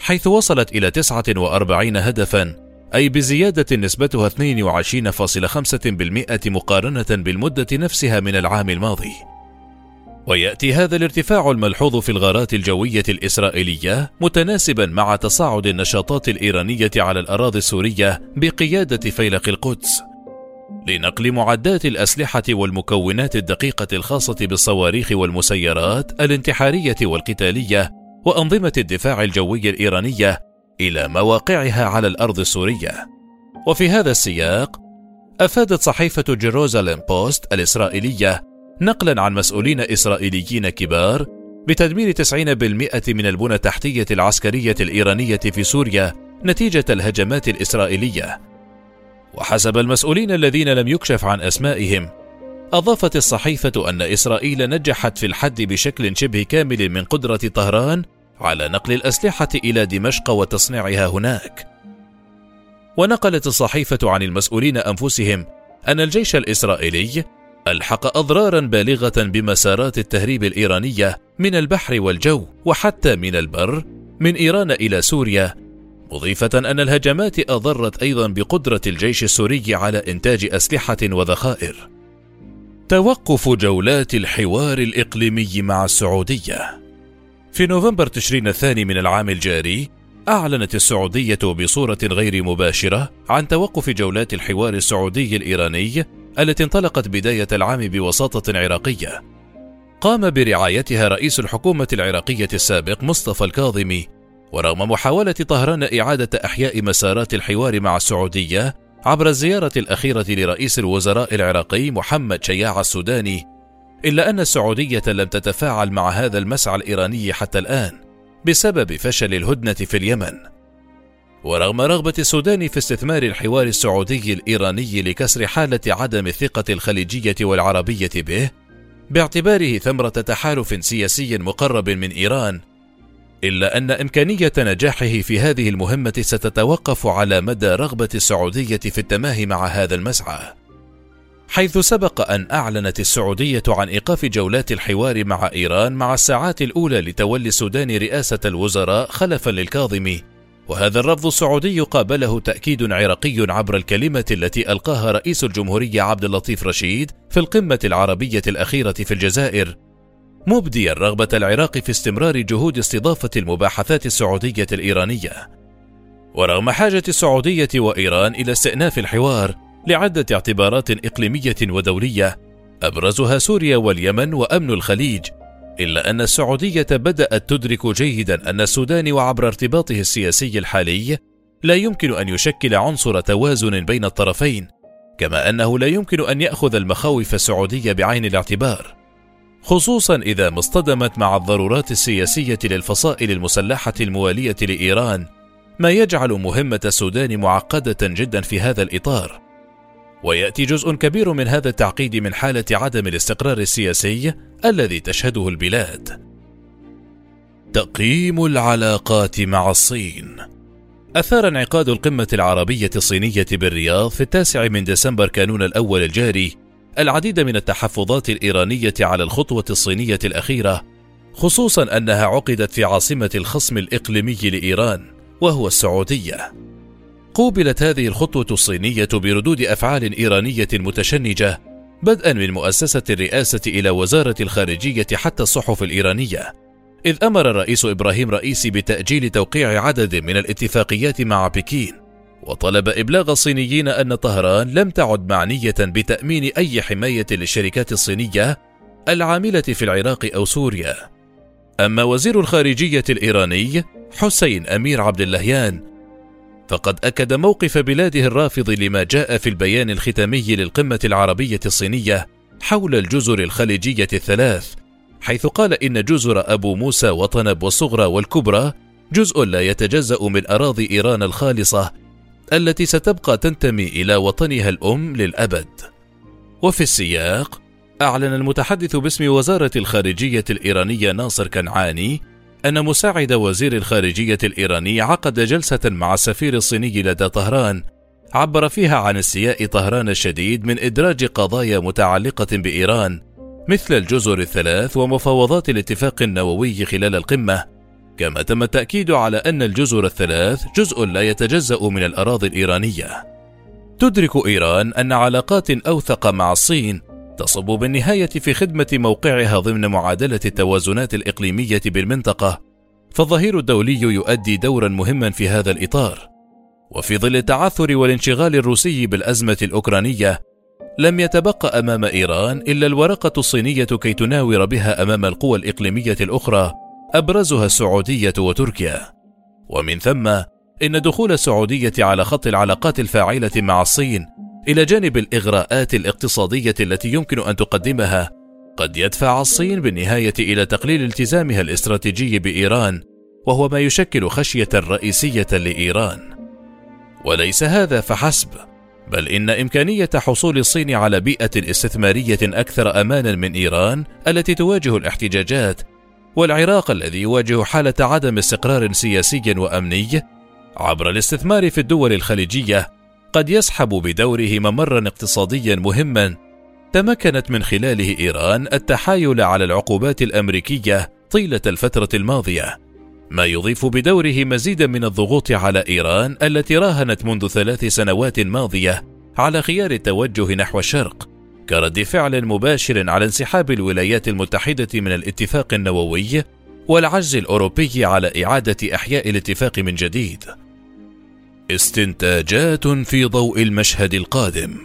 حيث وصلت إلى 49 هدفا أي بزيادة نسبتها 22.5% مقارنة بالمدة نفسها من العام الماضي. ويأتي هذا الارتفاع الملحوظ في الغارات الجوية الإسرائيلية متناسبا مع تصاعد النشاطات الإيرانية على الأراضي السورية بقيادة فيلق القدس. لنقل معدات الأسلحة والمكونات الدقيقة الخاصة بالصواريخ والمسيرات الانتحارية والقتالية وأنظمة الدفاع الجوي الإيرانية إلى مواقعها على الأرض السورية. وفي هذا السياق أفادت صحيفة جيروزاليم بوست الإسرائيلية نقلا عن مسؤولين إسرائيليين كبار بتدمير 90% من البنى التحتية العسكرية الإيرانية في سوريا نتيجة الهجمات الإسرائيلية. وحسب المسؤولين الذين لم يكشف عن أسمائهم أضافت الصحيفة أن إسرائيل نجحت في الحد بشكل شبه كامل من قدرة طهران على نقل الأسلحة إلى دمشق وتصنيعها هناك. ونقلت الصحيفة عن المسؤولين أنفسهم أن الجيش الإسرائيلي ألحق أضرارا بالغة بمسارات التهريب الإيرانية من البحر والجو وحتى من البر من إيران إلى سوريا مضيفة أن الهجمات أضرت أيضا بقدرة الجيش السوري على إنتاج أسلحة وذخائر. توقف جولات الحوار الإقليمي مع السعودية في نوفمبر تشرين الثاني من العام الجاري أعلنت السعودية بصورة غير مباشرة عن توقف جولات الحوار السعودي الإيراني التي انطلقت بداية العام بوساطة عراقية. قام برعايتها رئيس الحكومة العراقية السابق مصطفى الكاظمي، ورغم محاولة طهران إعادة إحياء مسارات الحوار مع السعودية، عبر الزيارة الأخيرة لرئيس الوزراء العراقي محمد شياع السوداني إلا أن السعودية لم تتفاعل مع هذا المسعى الإيراني حتى الآن بسبب فشل الهدنة في اليمن. ورغم رغبة السودان في استثمار الحوار السعودي الإيراني لكسر حالة عدم الثقة الخليجية والعربية به باعتباره ثمرة تحالف سياسي مقرب من إيران إلا أن إمكانية نجاحه في هذه المهمة ستتوقف على مدى رغبة السعودية في التماهي مع هذا المسعى. حيث سبق أن أعلنت السعودية عن إيقاف جولات الحوار مع إيران مع الساعات الأولى لتولي السودان رئاسة الوزراء خلفا للكاظمي وهذا الرفض السعودي قابله تأكيد عراقي عبر الكلمة التي ألقاها رئيس الجمهورية عبد اللطيف رشيد في القمة العربية الأخيرة في الجزائر. مبديا رغبة العراق في استمرار جهود استضافة المباحثات السعودية الإيرانية. ورغم حاجة السعودية وإيران إلى استئناف الحوار لعدة اعتبارات إقليمية ودولية أبرزها سوريا واليمن وأمن الخليج إلا أن السعودية بدأت تدرك جيدا أن السودان وعبر ارتباطه السياسي الحالي لا يمكن أن يشكل عنصر توازن بين الطرفين كما أنه لا يمكن أن يأخذ المخاوف السعودية بعين الاعتبار. خصوصا إذا ما اصطدمت مع الضرورات السياسية للفصائل المسلحة الموالية لإيران ما يجعل مهمة السودان معقدة جدا في هذا الإطار. ويأتي جزء كبير من هذا التعقيد من حالة عدم الاستقرار السياسي الذي تشهده البلاد. تقييم العلاقات مع الصين. أثار انعقاد القمة العربية الصينية بالرياض في التاسع من ديسمبر كانون الأول الجاري العديد من التحفظات الإيرانية على الخطوة الصينية الأخيرة خصوصا أنها عقدت في عاصمة الخصم الإقليمي لإيران وهو السعودية. قوبلت هذه الخطوة الصينية بردود أفعال إيرانية متشنجة بدءا من مؤسسة الرئاسة إلى وزارة الخارجية حتى الصحف الإيرانية. إذ أمر الرئيس إبراهيم رئيسي بتأجيل توقيع عدد من الاتفاقيات مع بكين وطلب إبلاغ الصينيين أن طهران لم تعد معنية بتأمين أي حماية للشركات الصينية العاملة في العراق أو سوريا. أما وزير الخارجية الإيراني حسين أمير عبد اللهيان فقد أكد موقف بلاده الرافض لما جاء في البيان الختامي للقمة العربية الصينية حول الجزر الخليجية الثلاث، حيث قال إن جزر أبو موسى وطنب والصغرى والكبرى جزء لا يتجزأ من أراضي إيران الخالصة التي ستبقى تنتمي إلى وطنها الأم للأبد. وفي السياق، أعلن المتحدث باسم وزارة الخارجية الإيرانية ناصر كنعاني أن مساعد وزير الخارجية الإيراني عقد جلسة مع السفير الصيني لدى طهران عبر فيها عن استياء طهران الشديد من إدراج قضايا متعلقة بإيران مثل الجزر الثلاث ومفاوضات الاتفاق النووي خلال القمة كما تم التأكيد على أن الجزر الثلاث جزء لا يتجزأ من الأراضي الإيرانية تدرك إيران أن علاقات أوثق مع الصين تصب بالنهاية في خدمة موقعها ضمن معادلة التوازنات الإقليمية بالمنطقة، فالظهير الدولي يؤدي دورا مهما في هذا الإطار. وفي ظل التعثر والانشغال الروسي بالأزمة الأوكرانية، لم يتبقى أمام إيران إلا الورقة الصينية كي تناور بها أمام القوى الإقليمية الأخرى، أبرزها السعودية وتركيا. ومن ثم، إن دخول السعودية على خط العلاقات الفاعلة مع الصين إلى جانب الإغراءات الاقتصادية التي يمكن أن تقدمها قد يدفع الصين بالنهاية إلى تقليل التزامها الاستراتيجي بإيران وهو ما يشكل خشية رئيسية لإيران وليس هذا فحسب بل إن إمكانية حصول الصين على بيئة استثمارية أكثر أمانا من إيران التي تواجه الاحتجاجات والعراق الذي يواجه حالة عدم استقرار سياسي وأمني عبر الاستثمار في الدول الخليجية قد يسحب بدوره ممرا اقتصاديا مهما تمكنت من خلاله إيران التحايل على العقوبات الأمريكية طيلة الفترة الماضية. ما يضيف بدوره مزيدا من الضغوط على إيران التي راهنت منذ ثلاث سنوات ماضية على خيار التوجه نحو الشرق كرد فعل مباشر على انسحاب الولايات المتحدة من الاتفاق النووي والعجز الأوروبي على إعادة إحياء الاتفاق من جديد. استنتاجات في ضوء المشهد القادم.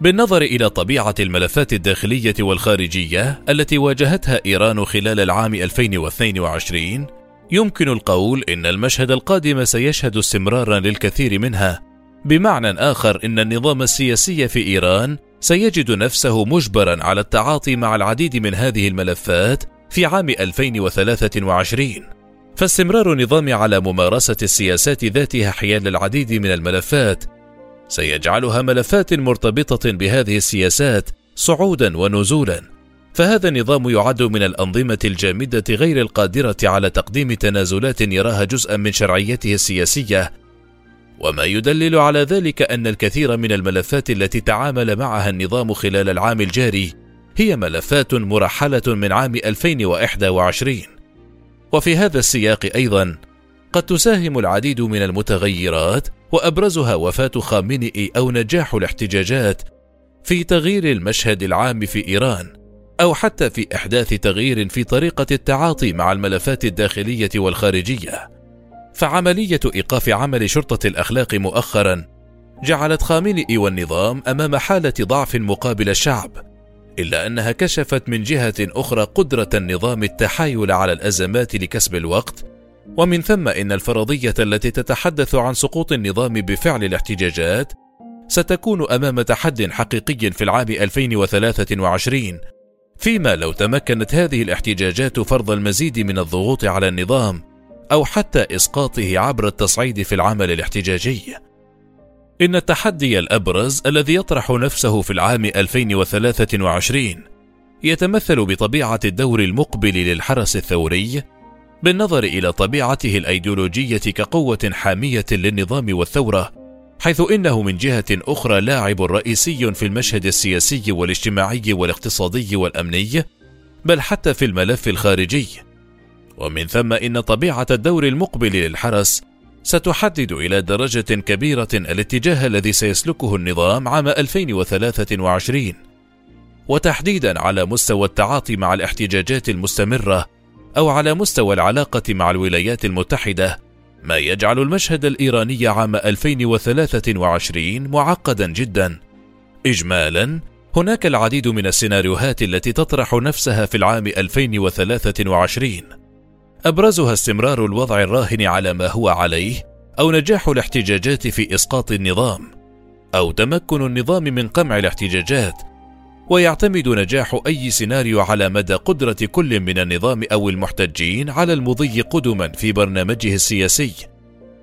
بالنظر إلى طبيعة الملفات الداخلية والخارجية التي واجهتها إيران خلال العام 2022 يمكن القول إن المشهد القادم سيشهد استمرارا للكثير منها بمعنى آخر إن النظام السياسي في إيران سيجد نفسه مجبرا على التعاطي مع العديد من هذه الملفات في عام 2023 فاستمرار النظام على ممارسة السياسات ذاتها حيال العديد من الملفات سيجعلها ملفات مرتبطة بهذه السياسات صعودا ونزولا. فهذا النظام يعد من الأنظمة الجامدة غير القادرة على تقديم تنازلات يراها جزءا من شرعيته السياسية وما يدلل على ذلك أن الكثير من الملفات التي تعامل معها النظام خلال العام الجاري هي ملفات مرحلة من عام 2021 وفي هذا السياق أيضا قد تساهم العديد من المتغيرات وأبرزها وفاة خامنئي أو نجاح الاحتجاجات في تغيير المشهد العام في إيران أو حتى في إحداث تغيير في طريقة التعاطي مع الملفات الداخلية والخارجية. فعملية إيقاف عمل شرطة الأخلاق مؤخرا جعلت خامنئي والنظام أمام حالة ضعف مقابل الشعب إلا أنها كشفت من جهة أخرى قدرة النظام التحايل على الأزمات لكسب الوقت ومن ثم إن الفرضية التي تتحدث عن سقوط النظام بفعل الاحتجاجات ستكون أمام تحد حقيقي في العام 2023 فيما لو تمكنت هذه الاحتجاجات فرض المزيد من الضغوط على النظام أو حتى إسقاطه عبر التصعيد في العمل الاحتجاجي. إن التحدي الأبرز الذي يطرح نفسه في العام 2023 يتمثل بطبيعة الدور المقبل للحرس الثوري بالنظر إلى طبيعته الأيديولوجية كقوة حامية للنظام والثورة، حيث إنه من جهة أخرى لاعب رئيسي في المشهد السياسي والاجتماعي والاقتصادي والأمني، بل حتى في الملف الخارجي. ومن ثم إن طبيعة الدور المقبل للحرس ستحدد إلى درجة كبيرة الاتجاه الذي سيسلكه النظام عام 2023 وتحديدا على مستوى التعاطي مع الاحتجاجات المستمرة أو على مستوى العلاقة مع الولايات المتحدة ما يجعل المشهد الإيراني عام 2023 معقدا جدا. إجمالا هناك العديد من السيناريوهات التي تطرح نفسها في العام 2023 أبرزها استمرار الوضع الراهن على ما هو عليه أو نجاح الاحتجاجات في إسقاط النظام أو تمكن النظام من قمع الاحتجاجات. ويعتمد نجاح أي سيناريو على مدى قدرة كل من النظام أو المحتجين على المضي قدما في برنامجه السياسي.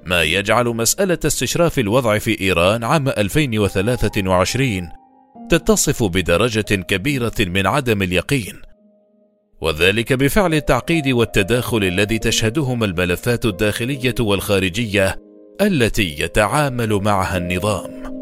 ما يجعل مسألة استشراف الوضع في إيران عام 2023 تتصف بدرجة كبيرة من عدم اليقين. وذلك بفعل التعقيد والتداخل الذي تشهدهما الملفات الداخلية والخارجية التي يتعامل معها النظام.